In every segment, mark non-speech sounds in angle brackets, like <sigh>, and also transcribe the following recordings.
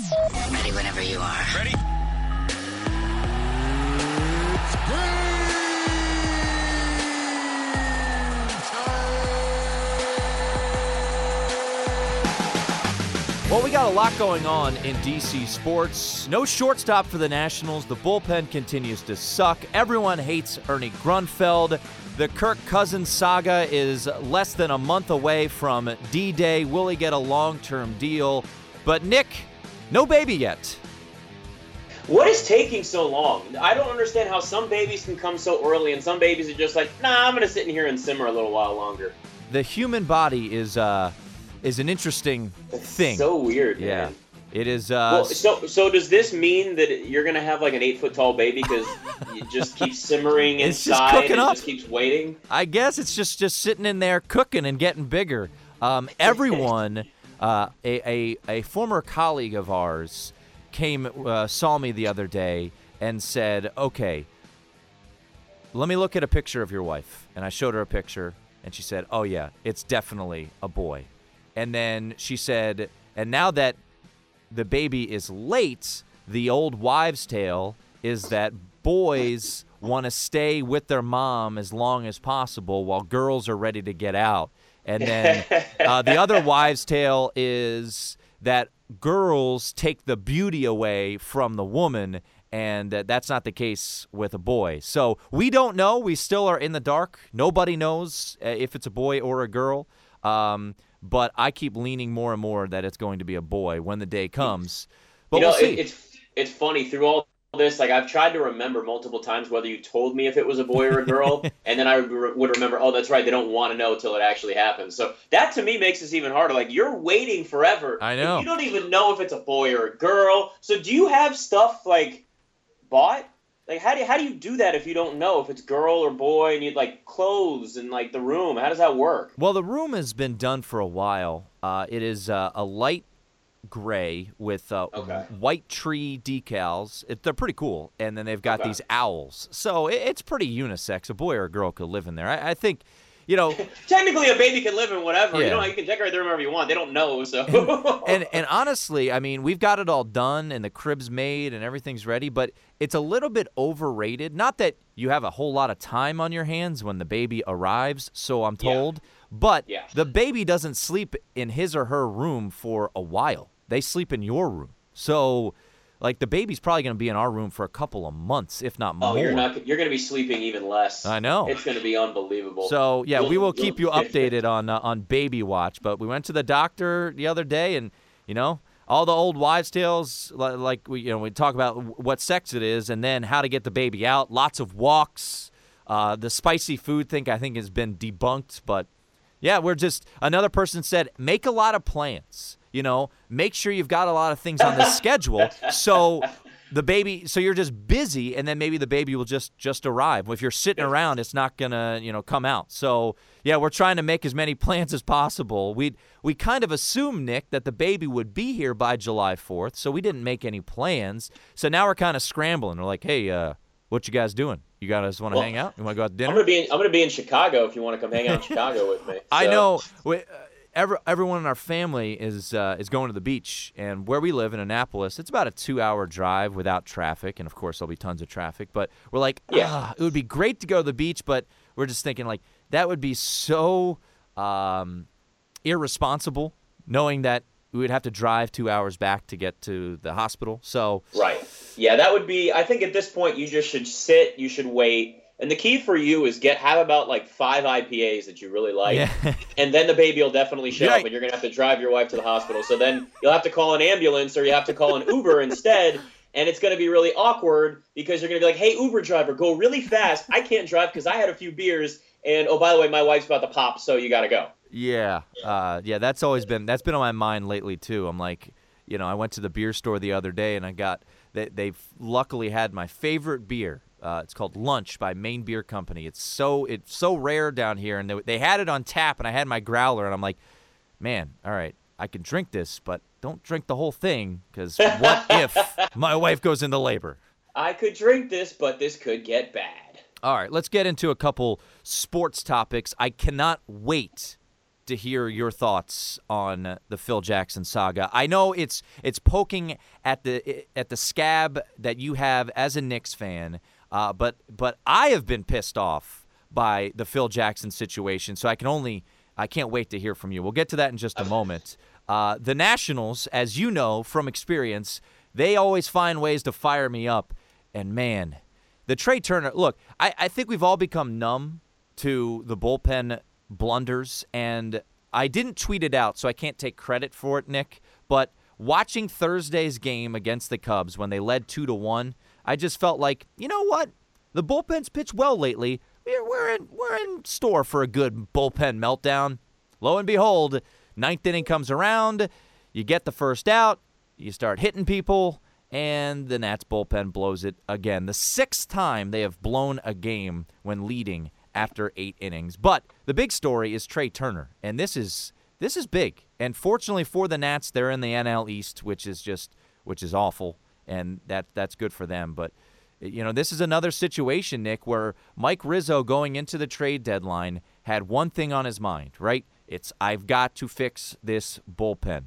Sports. Ready whenever you are. Ready? Well, we got a lot going on in DC sports. No shortstop for the Nationals. The bullpen continues to suck. Everyone hates Ernie Grunfeld. The Kirk Cousins saga is less than a month away from D Day. Will he get a long term deal? But, Nick, no baby yet. What is taking so long? I don't understand how some babies can come so early and some babies are just like, nah, I'm going to sit in here and simmer a little while longer. The human body is uh, is an interesting It's thing. so weird, yeah, man. it is. Uh, Well, so so does this mean that you're gonna have like an eight foot tall baby because you <laughs> just keep simmering It's just inside cooking and up. just keeps waiting? I guess it's just just sitting in there cooking and getting bigger. Um, <laughs> everyone, uh, a, a a former colleague of ours came uh, saw me the other day and said, "Okay, let me look at a picture of your wife." And I showed her a picture, and she said, "Oh yeah, it's definitely a boy." And then she said, "And now that the baby is late, the old wives' tale is that boys want to stay with their mom as long as possible while girls are ready to get out. And then uh, the other <laughs> wives' tale is that girls take the beauty away from the woman. And that that's not the case with a boy. So we don't know. We still are in the dark. Nobody knows uh, if it's a boy or a girl. Um, but I keep leaning more and more that it's going to be a boy when the day comes. But you know, we'll see. it, it's it's funny through all this. Like I've tried to remember multiple times whether you told me if it was a boy or a girl, <laughs> and then I re- would remember. Oh, that's right. They don't want to know till it actually happens. So that to me makes this even harder. Like you're waiting forever. I know. You don't even know if it's a boy or a girl. So do you have stuff like bought? Like how do you, how do you do that if you don't know if it's girl or boy and you like clothes and like the room? How does that work? Well, the room has been done for a while. Uh, it is uh, a light gray with uh, Okay. white tree decals. It, they're pretty cool. And then they've got Okay. these owls. So it, it's pretty unisex. A boy or a girl could live in there. I, I think, you know, <laughs> Technically, a baby can live in whatever. Yeah. You know, you can decorate their room however you want. They don't know, so. <laughs> and and honestly, I mean, we've got it all done and the crib's made and everything's ready, but it's a little bit overrated. Not that you have a whole lot of time on your hands when the baby arrives, so I'm Yeah. told, but Yeah. the baby doesn't sleep in his or her room for a while. They sleep in your room. So like the baby's probably going to be in our room for a couple of months, if not more. Oh, you're not. You're going to be sleeping even less. I know. It's going to be unbelievable. So yeah, we will keep you <laughs> updated on uh, on baby watch. But we went to the doctor the other day, and you know all the old wives' tales, like we you know we talk about what sex it is, and then how to get the baby out. Lots of walks. Uh, the spicy food thing I think has been debunked, but yeah, we're just another person said make a lot of plans. You know, make sure you've got a lot of things on the <laughs> schedule. So the baby so you're just busy and then maybe the baby will just just arrive. If you're sitting around it's not gonna you know come out. So yeah we're trying to make as many <laughs> plans as possible. We we kind of assumed nick that the baby would be here by july 4th so we didn't make any plans. So now we're kind of scrambling. We're like hey uh what you guys doing? You guys want to Well, hang out? You want to go out to dinner? I'm gonna be. In, I'm gonna be in Chicago if you want to come hang out in <laughs> Chicago with me. I know. <laughs> We, uh, every, everyone in our family is uh, is going to the beach, and where we live in Annapolis, it's about a two-hour drive without traffic, and of course there'll be tons of traffic. But we're like, Yeah. "Ah, it would be great to go to the beach, but we're just thinking like that would be so um, irresponsible, knowing that we would have to drive two hours back to get to the hospital. So Right. Yeah, that would be. I think at this point you just should sit. You should wait. And the key for you is get have about like five IPAs that you really like, yeah, and then the baby will definitely show Right. up, and you're gonna have to drive your wife to the hospital. So then you'll have to call an ambulance or you have to call an Uber <laughs> instead, and it's gonna be really awkward because you're gonna be like, "Hey, Uber driver, go really fast. I can't drive because I had a few beers, and oh by the way, my wife's about to pop, so you gotta go." Yeah, uh, yeah, that's always been that's been on my mind lately too. I'm like, you know, I went to the beer store the other day and I got they they've luckily had my favorite beer. Uh, it's called Lunch by Maine Beer Company. It's so it's so rare down here, and they, they had it on tap, and I had my growler, and I'm like, man, all right, I can drink this, but don't drink the whole thing, because what <laughs> if my wife goes into labor? I could drink this, but this could get bad. All right, let's get into a couple sports topics. I cannot wait to hear your thoughts on the Phil Jackson saga. I know it's it's poking at the at the scab that you have as a Knicks fan, uh, but but I have been pissed off by the Phil Jackson situation, so I can only I can't wait to hear from you. We'll get to that in just a moment. Uh, the Nationals, as you know from experience, they always find ways to fire me up, and man, the Trea Turner. Look, I, I think we've all become numb to the bullpen blunders, and I didn't tweet it out, so I can't take credit for it, Nick. But watching Thursday's game against the Cubs when they led two to one, I just felt like, you know what? The bullpen's pitched well lately. We're, we're in we're in store for a good bullpen meltdown. Lo and behold, ninth inning comes around, you get the first out, you start hitting people, and the Nats bullpen blows it again. The sixth time they have blown a game when leading after eight innings. But the big story is Trea Turner, and this is this is big. And fortunately for the Nats, they're in the NL East, which is just which is awful, and that that's good for them. But you know, this is another situation, Nick, where Mike Rizzo going into the trade deadline had one thing on his mind, right? It's I've got to fix this bullpen.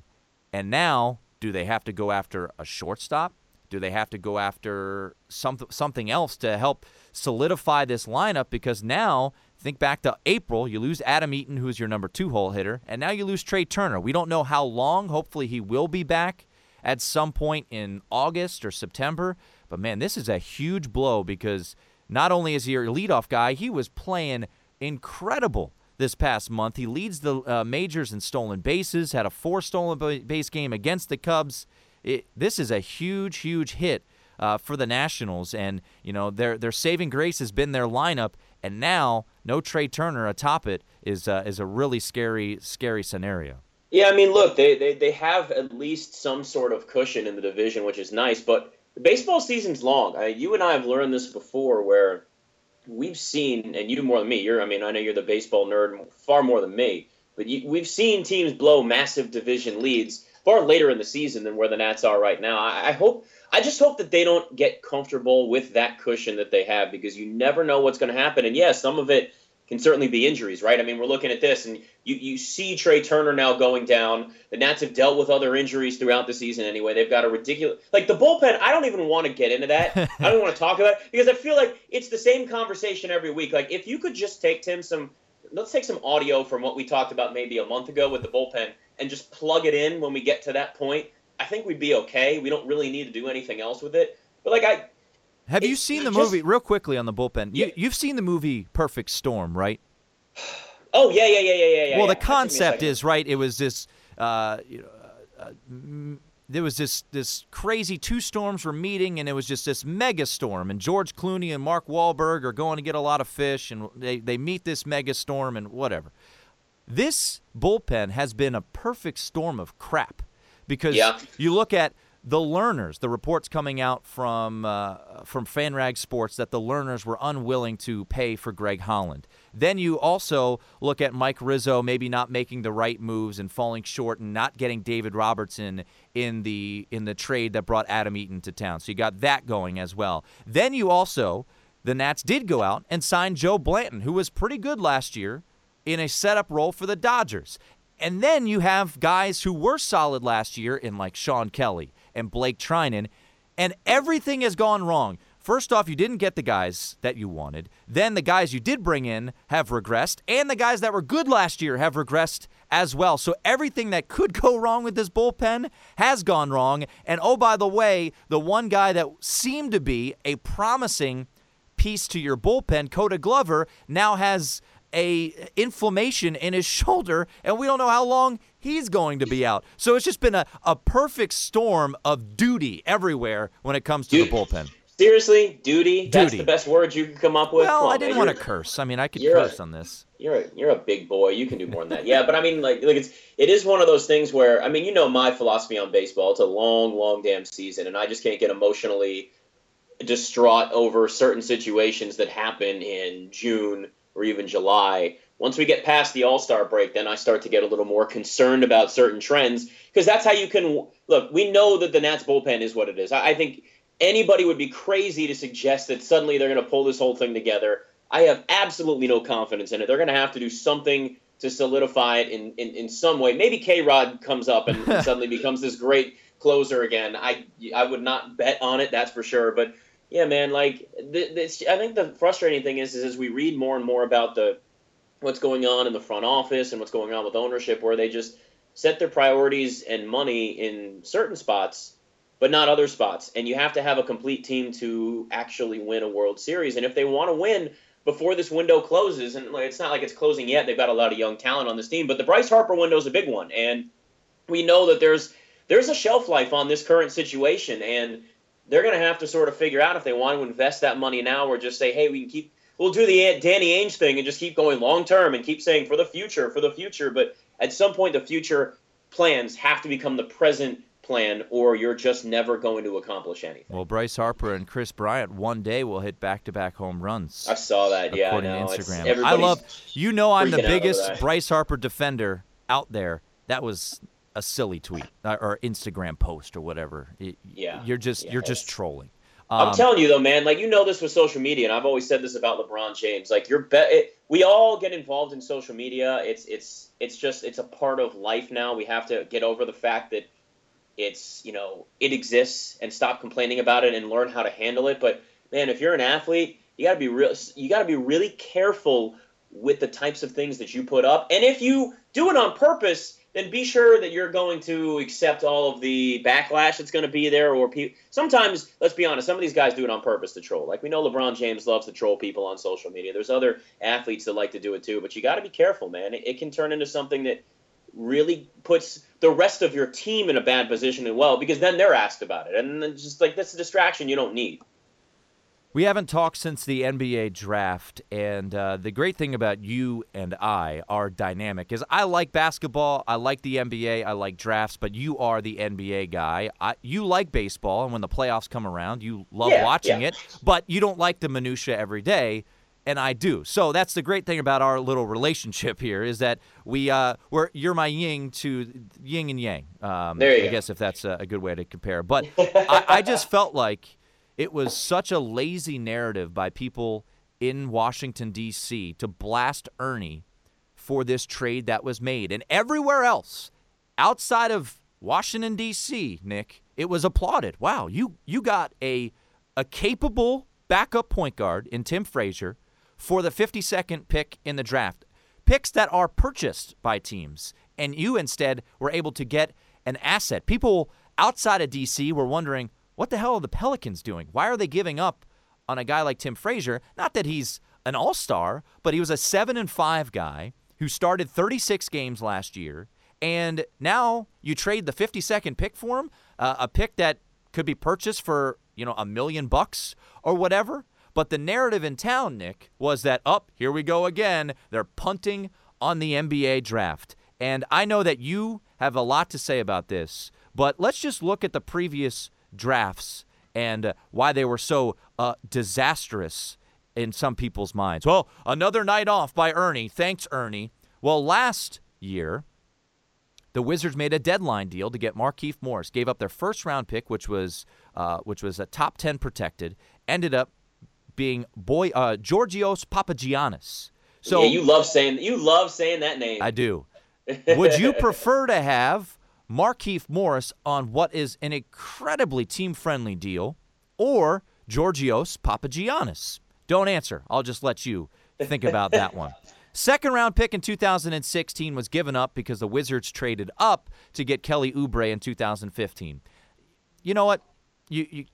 And now, do they have to go after a shortstop? Do they have to go after some, something else to help solidify this lineup? Because now, think back to April, you lose Adam Eaton, who's your number two hole hitter, and now you lose Trea Turner. We don't know how long. Hopefully, he will be back at some point in August or September. But man, this is a huge blow because not only is he your leadoff guy, he was playing incredible this past month. He leads the uh, majors in stolen bases, had a four stolen base game against the Cubs it, this is a huge, huge hit uh, for the Nationals, and you know their their saving grace has been their lineup, and now no Trea Turner atop it is uh, is a really scary, scary scenario. Yeah, I mean, look, they, they they have at least some sort of cushion in the division, which is nice. But the baseball season's long. I, you and I have learned this before, where we've seen, and you more than me. You're, I mean, I know you're the baseball nerd far more than me, but you, we've seen teams blow massive division leads far later in the season than where the Nats are right now. I, I hope, I just hope that they don't get comfortable with that cushion that they have because you never know what's going to happen. And yes, yeah, some of it can certainly be injuries, right? I mean, we're looking at this, and you, you see Trea Turner now going down. The Nats have dealt with other injuries throughout the season anyway. They've got a ridiculous, like the bullpen. I don't even want to get into that. <laughs> I don't want to talk about it because I feel like it's the same conversation every week. Like if you could just take Tim some, let's take some audio from what we talked about maybe a month ago with the bullpen and just plug it in when we get to that point, I think we'd be okay. We don't really need to do anything else with it. But like I have you seen the just, movie real quickly on the bullpen? You, yeah. You've seen the movie Perfect Storm, right? Oh yeah, yeah, yeah, yeah, yeah. Well, yeah. the concept is right. It was this, uh, you know, uh, there was this this crazy two storms were meeting, and it was just this mega storm. And George Clooney and Mark Wahlberg are going to get a lot of fish, and they they meet this mega storm and whatever. This bullpen has been a perfect storm of crap because yeah. you look at the Lerners, the reports coming out from uh, from FanRag Sports that the Lerners were unwilling to pay for Greg Holland. Then you also look at Mike Rizzo maybe not making the right moves and falling short and not getting David Robertson in the in the trade that brought Adam Eaton to town. So you got that going as well. Then you also the Nats did go out and sign Joe Blanton, who was pretty good last year in a setup role for the Dodgers. And then you have guys who were solid last year in like Shawn Kelley and Blake Treinen, and everything has gone wrong. First off, you didn't get the guys that you wanted. Then the guys you did bring in have regressed, and the guys that were good last year have regressed as well. So everything that could go wrong with this bullpen has gone wrong. And oh, by the way, the one guy that seemed to be a promising piece to your bullpen, Koda Glover, now has a inflammation in his <laughs> shoulder, and we don't know how long he's going to be out. So it's just been a, a perfect storm of duty everywhere when it comes to Dude, the bullpen. Seriously, duty? That's the best word you could come up with. Well, on, I didn't want to curse. I mean, I could curse a, on this. You're a, you're a big boy. You can do more than that. Yeah, but I mean, like, like it's it is one of those things where I mean, you know, my philosophy on baseball. It's a long, long damn season, and I just can't get emotionally distraught over certain situations that happen in June or even July. Once we get past the All Star break, then I start to get a little more concerned about certain trends because that's how you can look. We know that the Nats bullpen is what it is. I, I think anybody would be crazy to suggest that suddenly they're going to pull this whole thing together. I have absolutely no confidence in it. They're going to have to do something to solidify it in, in, in some way. Maybe K Rod comes up and <laughs> suddenly becomes this great closer again. I I would not bet on it, that's for sure. But yeah, man, like this, I think the frustrating thing is, is as we read more and more about the what's going on in the front office and what's going on with ownership, where they just set their priorities and money in certain spots, but not other spots. And you have to have a complete team to actually win a World Series. And if they want to win before this window closes, and it's not like it's closing yet, they've got a lot of young talent on this team, but the Bryce Harper window is a big one, and we know that there's there's a shelf life on this current situation, and they're going to have to sort of figure out if they want to invest that money now or just say, hey, we can keep, we'll do the Danny Ainge thing and just keep going long term and keep saying for the future, for the future. But at some point, the future plans have to become the present plan or you're just never going to accomplish anything. Well, Bryce Harper and Kris Bryant one day will hit back-to-back home runs. I saw that. Yeah, according to Instagram. I love. You know, I'm the biggest Bryce Harper defender out there. That was a silly tweet uh, or Instagram post or whatever. yeah, you're just yeah, you're just trolling. Um, I'm telling you though, man. Like you know this with social media, and I've always said this about LeBron James. Like you're be- we all get involved in social media. It's it's it's just it's a part of life now. We have to get over the fact that it's you know it exists and stop complaining about it and learn how to handle it. But man, if you're an athlete, you got to be real. You got to be really careful with the types of things that you put up. And if you do it on purpose, then be sure that you're going to accept all of the backlash that's going to be there. Or pe- sometimes, let's be honest, some of these guys do it on purpose to troll. Like we know LeBron James loves to troll people on social media. There's other athletes that like to do it too, but you got to be careful, man. It, it can turn into something that really puts the rest of your team in a bad position as well, because then they're asked about it, and then just like that's a distraction you don't need. We haven't talked since the NBA draft, and uh, the great thing about you and I, are dynamic, is I like basketball, I like the NBA, I like drafts, but you are the NBA guy. I, you like baseball, and when the playoffs come around, you love yeah, watching yeah. it, but you don't like the minutia every day, and I do. So that's the great thing about our little relationship here is that we uh, we're you're my yin to yin and yang. Um, there you I go. guess if that's a, a good way to compare, but I, I just felt like it was such a lazy narrative by people in Washington, D.C. to blast Ernie for this trade that was made. And everywhere else, outside of Washington, D.C., Nick, it was applauded. Wow, you, you got a, a capable backup point guard in Tim Frazier for the 52nd pick in the draft. Picks that are purchased by teams. And you instead were able to get an asset. People outside of D.C. were wondering, what the hell are the Pelicans doing? Why are they giving up on a guy like Tim Frazier? Not that he's an all-star, but he was a 7 and 5 guy who started 36 games last year and now you trade the 52nd pick for him, uh, a pick that could be purchased for, you know, a million bucks or whatever. But the narrative in town, Nick, was that up, oh, here we go again. They're punting on the NBA draft. And I know that you have a lot to say about this, but let's just look at the previous drafts and why they were so uh, disastrous in some people's minds. Well, another night off by Ernie. Thanks, Ernie. Well, last year, the Wizards made a deadline deal to get Markieff Morris. Gave up their first round pick, which was uh, which was a top ten protected. Ended up being boy uh, Georgios Papagiannis. So yeah, you love saying you love saying that name. I do. Would you <laughs> prefer to have Markieff Morris on what is an incredibly team friendly deal, or Georgios Papagiannis? Don't answer. I'll just let you think about that one. <laughs> Second round pick in 2016 was given up because the Wizards traded up to get Kelly Oubre in 2015. You know what? You, you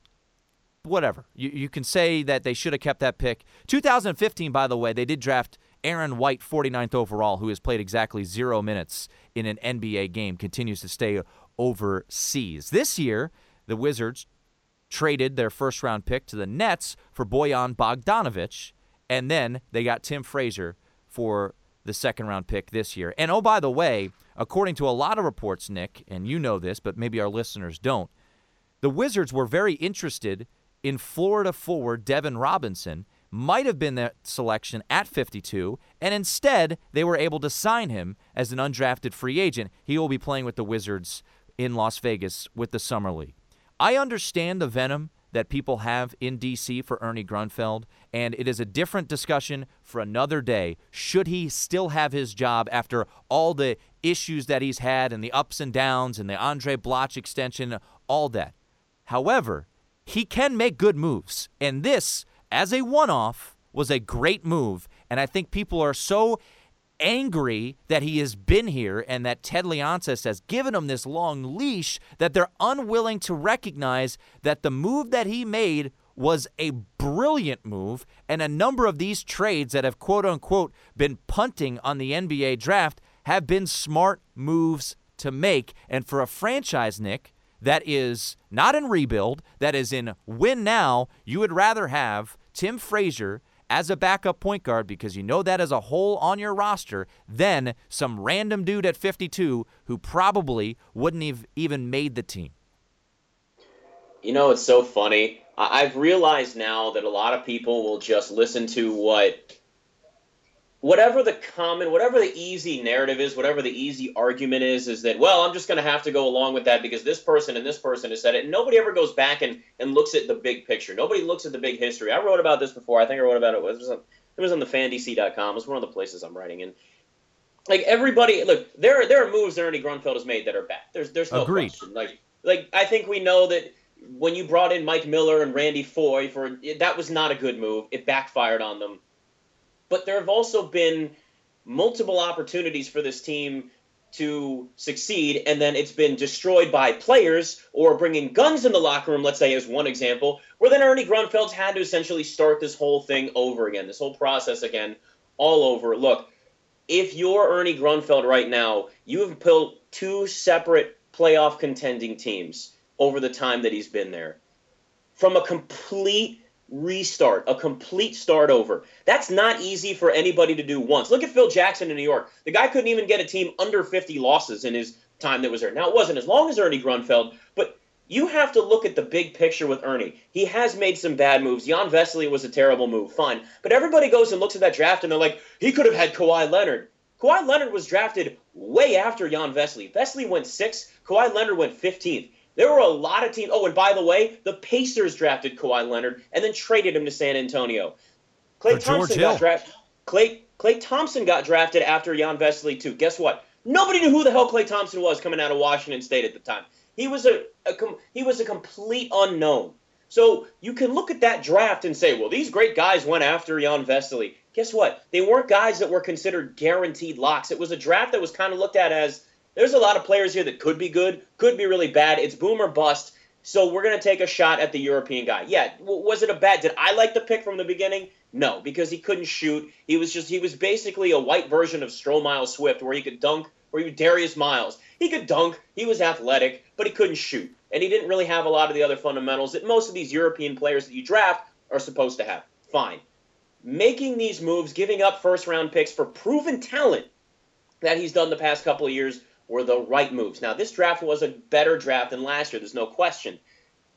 whatever. You, you can say that they should have kept that pick. 2015, by the way, they did draft Aaron White, 49th overall, who has played exactly zero minutes in an NBA game, continues to stay overseas. This year, the Wizards traded their first round pick to the Nets for Bojan Bogdanovic, and then they got Tim Frazier for the second round pick this year. And oh, by the way, according to a lot of reports, Nick, and you know this, but maybe our listeners don't, the Wizards were very interested in Florida forward Devin Robinson might have been that selection at 52, and instead they were able to sign him as an undrafted free agent. He will be playing with the Wizards in Las Vegas with the Summer League. I understand the venom that people have in D.C. for Ernie Grunfeld, and it is a different discussion for another day. Should he still have his job after all the issues that he's had and the ups and downs and the Andray Blatche extension, all that? However, he can make good moves, and this, as a one off, was a great move. And I think people are so angry that he has been here and that Ted Leonsis has given him this long leash that they're unwilling to recognize that the move that he made was a brilliant move. And a number of these trades that have quote unquote been punting on the NBA draft have been smart moves to make. And for a franchise, Nick, that is not in rebuild, that is in win now, you would rather have Tim Frazier as a backup point guard because you know that as a hole on your roster than some random dude at 52 who probably wouldn't have even made the team. You know, it's so funny. I've realized now that a lot of people will just listen to what whatever the common, whatever the easy narrative is, whatever the easy argument is, is that, well, I'm just going to have to go along with that because this person and this person has said it. And nobody ever goes back and, and looks at the big picture. Nobody looks at the big history. I wrote about this before. I think I wrote about it. It was on, it was on the fandc.com. It was one of the places I'm writing in. Like everybody, look, there are, there are moves that Ernie Grunfeld has made that are bad. There's there's no Agreed. question. Like like I think we know that when you brought in Mike Miller and Randy Foye for that was not a good move. It backfired on them. But there have also been multiple opportunities for this team to succeed, and then it's been destroyed by players or bringing guns in the locker room, let's say, as one example, where then Ernie Grunfeld's had to essentially start this whole thing over again, this whole process again, all over. Look, if you're Ernie Grunfeld right now, you have built two separate playoff contending teams over the time that he's been there. From a complete restart, a complete start over. That's not easy for anybody to do once. Look at Phil Jackson in New York. The guy couldn't even get a team under 50 losses in his time that was there. Now, it wasn't as long as Ernie Grunfeld, but you have to look at the big picture with Ernie. He has made some bad moves. Jan Vesely was a terrible move, fine. But everybody goes and looks at that draft and they're like, he could have had Kawhi Leonard. Kawhi Leonard was drafted way after Jan Vesely. Vesely went sixth. Kawhi Leonard went 15th. There were a lot of teams. Oh, and by the way, the Pacers drafted Kawhi Leonard and then traded him to San Antonio. For Thompson got drafted. Klay Klay Thompson got drafted after Jan Vesely too. Guess what? Nobody knew who the hell Klay Thompson was coming out of Washington State at the time. He was a, a com- he was a complete unknown. So you can look at that draft and say, well, these great guys went after Jan Vesely. Guess what? They weren't guys that were considered guaranteed locks. It was a draft that was kind of looked at as there's a lot of players here that could be good, could be really bad. It's boom or bust. So we're going to take a shot at the European guy. Yeah, was it a bad? Did I like the pick from the beginning? No, because he couldn't shoot. He was just he was basically a white version of Stromile Swift, where he could dunk, where he Darius Miles. He could dunk. He was athletic, but he couldn't shoot, and he didn't really have a lot of the other fundamentals that most of these European players that you draft are supposed to have. Fine, making these moves, giving up first round picks for proven talent that he's done the past couple of years were the right moves. Now, this draft was a better draft than last year. There's no question.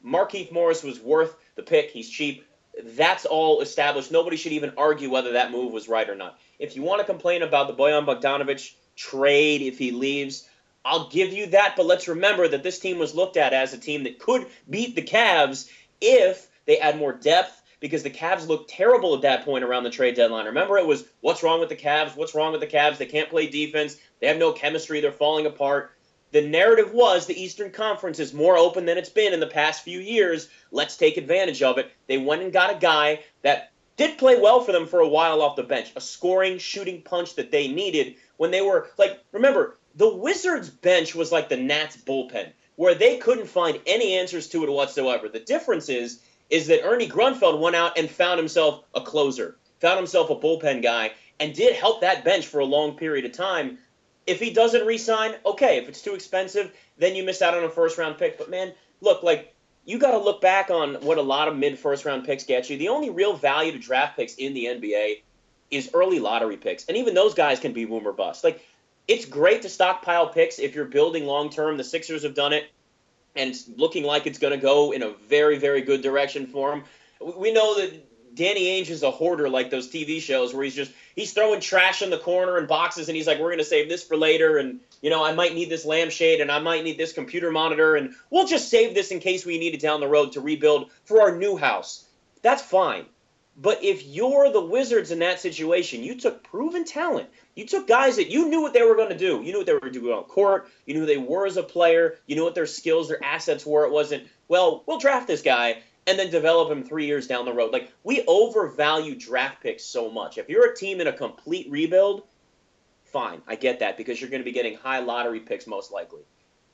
Markieff Morris was worth the pick. He's cheap. That's all established. Nobody should even argue whether that move was right or not. If you want to complain about the Bojan Bogdanovic trade, if he leaves, I'll give you that. But let's remember that this team was looked at as a team that could beat the Cavs if they add more depth, because the Cavs looked terrible at that point around the trade deadline. Remember, it was what's wrong with the Cavs? What's wrong with the Cavs? They can't play defense. They have no chemistry. They're falling apart. The narrative was the Eastern Conference is more open than it's been in the past few years. Let's take advantage of it. They went and got a guy that did play well for them for a while off the bench, a scoring, shooting punch that they needed when they were like, remember, the Wizards bench was like the Nats bullpen, where they couldn't find any answers to it whatsoever. The difference is, is that Ernie Grunfeld went out and found himself a closer, found himself a bullpen guy, and did help that bench for a long period of time. If he doesn't re-sign, okay. If it's too expensive, then you miss out on a first round pick. But man, look, like you got to look back on what a lot of mid first round picks get you. The only real value to draft picks in the NBA is early lottery picks, and even those guys can be boom or bust. Like it's great to stockpile picks if you're building long term. The Sixers have done it, and it's looking like it's going to go in a very, very good direction for him. We know that Danny Ainge is a hoarder like those TV shows where he's just he's throwing trash in the corner and boxes and he's like, we're gonna save this for later and you know I might need this lampshade and I might need this computer monitor and we'll just save this in case we need it down the road to rebuild for our new house. That's fine. But if you're the Wizards in that situation, you took proven talent. You took guys that you knew what they were going to do. You knew what they were going to do on court. You knew who they were as a player. You knew what their skills, their assets were. It wasn't, well, we'll draft this guy and then develop him three years down the road. Like, we overvalue draft picks so much. If you're a team in a complete rebuild, fine. I get that because you're going to be getting high lottery picks most likely.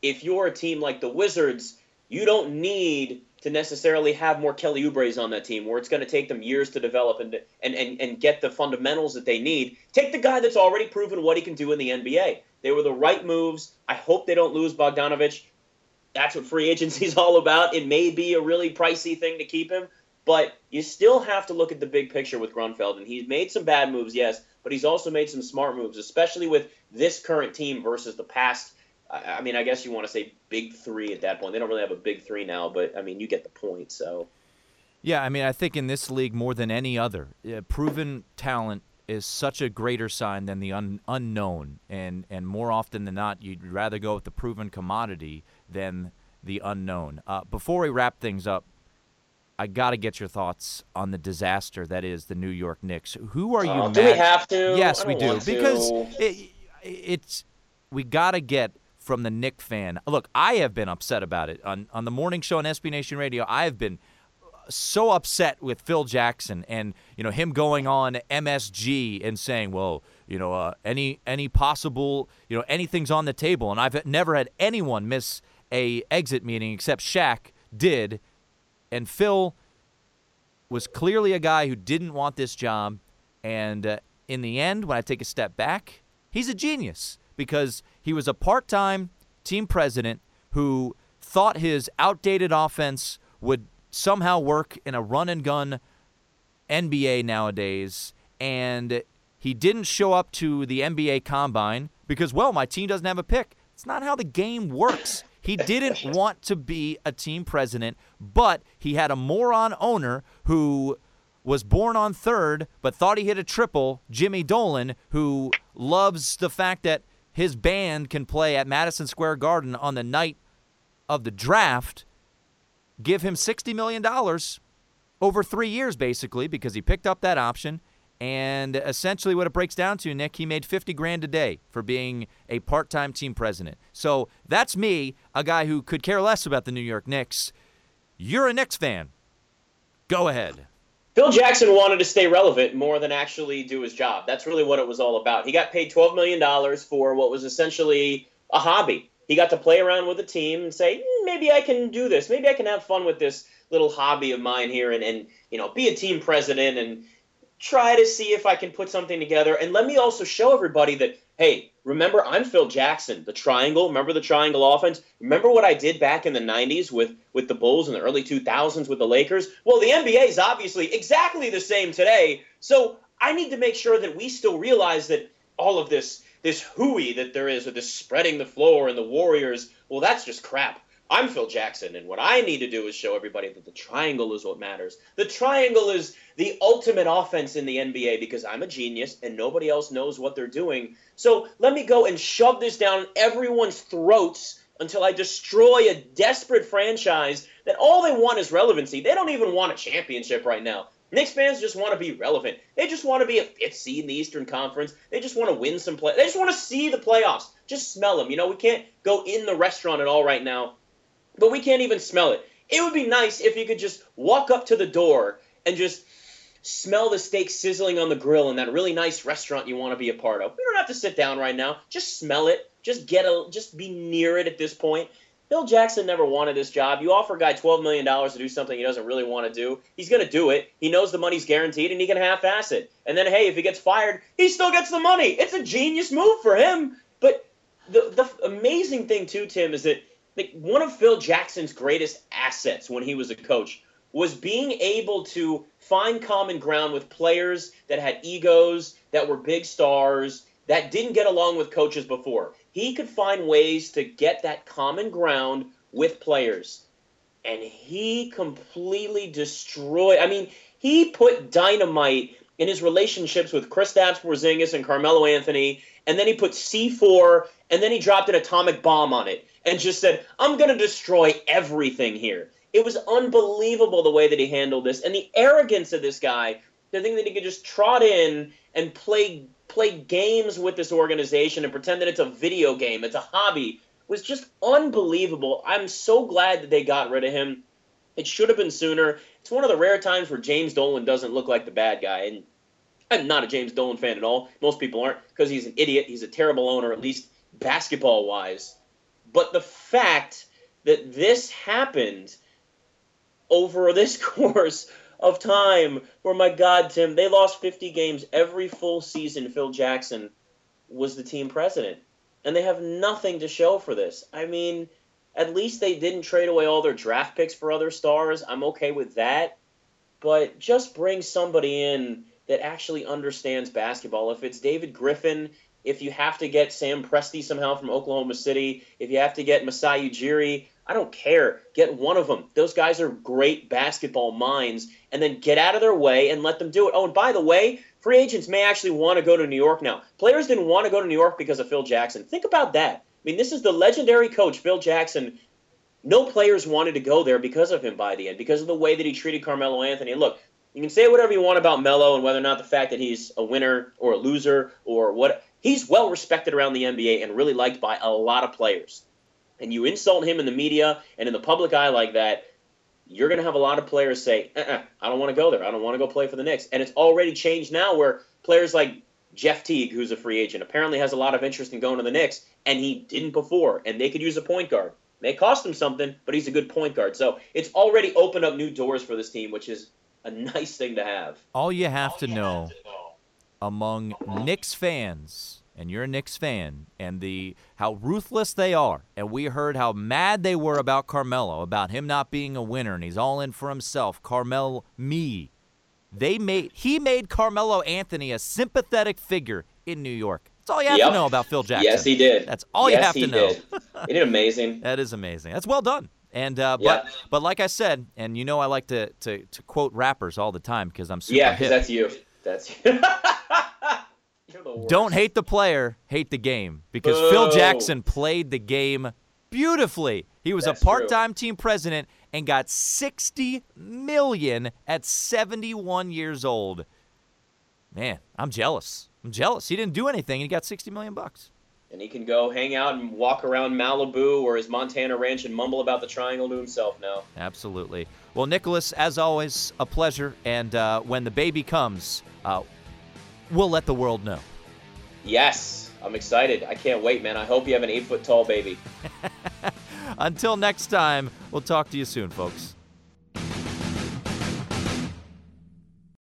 If you're a team like the Wizards, you don't need to necessarily have more Kelly Oubres on that team where it's going to take them years to develop and, and, and, and get the fundamentals that they need. Take the guy that's already proven what he can do in the NBA. They were the right moves. I hope they don't lose Bogdanovic. That's what free agency is <laughs> all about. It may be a really pricey thing to keep him, but you still have to look at the big picture with Grunfeld. And he's made some bad moves, yes, but he's also made some smart moves, especially with this current team versus the past I mean, I guess you want to say big three at that point. They don't really have a big three now, but I mean, you get the point. So, yeah, I mean, I think in this league more than any other, proven talent is such a greater sign than the un- unknown, and and more often than not, you'd rather go with the proven commodity than the unknown. Uh, before we wrap things up, I got to get your thoughts on the disaster that is the New York Knicks. Who are you? Uh, do we have to? Yes, we do because it, it's we got to get from the Nick fan. Look, I have been upset about it on on the morning show on SB Nation Radio. I have been so upset with Phil Jackson and you know him going on MSG and saying, "Well, you know, uh, any any possible, you know, anything's on the table." And I've never had anyone miss a exit meeting except Shaq did, and Phil was clearly a guy who didn't want this job. And uh, in the end, when I take a step back, he's a genius because he was a part time team president who thought his outdated offense would somehow work in a run and gun NBA nowadays. And he didn't show up to the NBA combine because, well, my team doesn't have a pick. It's not how the game works. He didn't want to be a team president, but he had a moron owner who was born on third but thought he hit a triple, Jimmy Dolan, who loves the fact that his band can play at Madison Square Garden on the night of the draft, give him $60 million over three years, basically, because he picked up that option. And essentially, what it breaks down to, Nick, he made 50 grand a day for being a part time team president. So that's me, a guy who could care less about the New York Knicks. You're a Knicks fan. Go ahead. Phil Jackson wanted to stay relevant more than actually do his job. That's really what it was all about. He got paid $12 million for what was essentially a hobby. He got to play around with a team and say, mm, maybe I can do this. Maybe I can have fun with this little hobby of mine here and, and you know, be a team president and try to see if I can put something together. And let me also show everybody that, hey, remember, I'm Phil Jackson, the triangle. Remember the triangle offense? Remember what I did back in the 90s with, with the Bulls in the early 2000s with the Lakers? Well, the NBA is obviously exactly the same today. So I need to make sure that we still realize that all of this this hooey that there is with this spreading the floor and the Warriors, well, that's just crap. I'm Phil Jackson, and what I need to do is show everybody that the triangle is what matters. The triangle is the ultimate offense in the NBA because I'm a genius and nobody else knows what they're doing. So let me go and shove this down everyone's throats until I destroy a desperate franchise that all they want is relevancy. They don't even want a championship right now. Knicks fans just want to be relevant. They just want to be a fifth seed in the Eastern Conference. They just want to win some play. They just want to see the playoffs. Just smell them. You know, we can't go in the restaurant at all right now but we can't even smell it. It would be nice if you could just walk up to the door and just smell the steak sizzling on the grill in that really nice restaurant you want to be a part of. We don't have to sit down right now. Just smell it. Just get a just be near it at this point. Bill Jackson never wanted this job. You offer a guy $12 million to do something he doesn't really want to do. He's going to do it. He knows the money's guaranteed and he can half ass it. And then, hey, if he gets fired, he still gets the money. It's a genius move for him. But the, the amazing thing, too, Tim, is that like one of Phil Jackson's greatest assets when he was a coach was being able to find common ground with players that had egos, that were big stars, that didn't get along with coaches before. He could find ways to get that common ground with players. and he completely destroyed. I mean, he put dynamite in his relationships with Kristaps Porzingis and Carmelo Anthony, and then he put C4, and then he dropped an atomic bomb on it and just said, "I'm going to destroy everything here." It was unbelievable the way that he handled this, and the arrogance of this guy to think that he could just trot in and play play games with this organization and pretend that it's a video game, it's a hobby, was just unbelievable. I'm so glad that they got rid of him. It should have been sooner. It's one of the rare times where James Dolan doesn't look like the bad guy, and I'm not a James Dolan fan at all. Most people aren't because he's an idiot. He's a terrible owner, at least basketball wise. But the fact that this happened over <laughs> this course of time where my god tim they lost 50 games every full season phil jackson was the team president. And they have nothing to show for this. I mean at least they didn't trade away all their draft picks for other stars. I'm okay with that. But just bring somebody in that actually understands basketball. If it's david griffin if you have to get sam presti somehow from oklahoma city if you have to get masai ujiri I don't care. Get one of them. Those guys are great basketball minds, and then get out of their way and let them do it. Oh, and by the way, free agents may actually want to go to New York now. Players didn't want to go to New York because of Phil Jackson. Think about that. I mean, this is the legendary coach, Phil Jackson. No players wanted to go there because of him by the end, because of the way that he treated Carmelo Anthony. Look, you can say whatever you want about Melo and whether or not the fact that he's a winner or a loser or what. He's well respected around the NBA and really liked by a lot of players and you insult him in the media and in the public eye like that, you're going to have a lot of players say, uh-uh, I don't want to go there. I don't want to go play for the Knicks. And it's already changed now where players like Jeff Teague, who's a free agent, apparently has a lot of interest in going to the Knicks, and he didn't before, and they could use a point guard. May cost him something, but he's a good point guard. So it's already opened up new doors for this team, which is a nice thing to have. All you have, All to, you know have to know among Knicks fans and you're a Knicks fan, and the how ruthless they are, and we heard how mad they were about Carmelo, about him not being a winner, and he's all in for himself. Carmel me. They made he made Carmelo Anthony a sympathetic figure in New York. That's all you have yep. to know about Phil Jackson. Yes, he did. That's all yes, you have to know. Did. Isn't it amazing? <laughs> that is amazing. That's well done. And uh, but but like I said, and you know I like to to, to quote rappers all the time because I'm super yeah, hip. that's you. That's you. <laughs> Don't hate the player, hate the game. Because. Phil Jackson played the game beautifully. He was That's a part-time true. team president and got 60 million at 71 years old. Man, I'm jealous. I'm jealous. He didn't do anything and he got 60 million bucks. And he can go hang out and walk around Malibu or his Montana ranch and mumble about the triangle to himself now. Absolutely. Well, Nicholas, as always, a pleasure. And uh, when the baby comes, uh, we'll let the world know. Yes, I'm excited. I can't wait, man. I hope you have an eight foot tall baby. <laughs> Until next time, we'll talk to you soon, folks.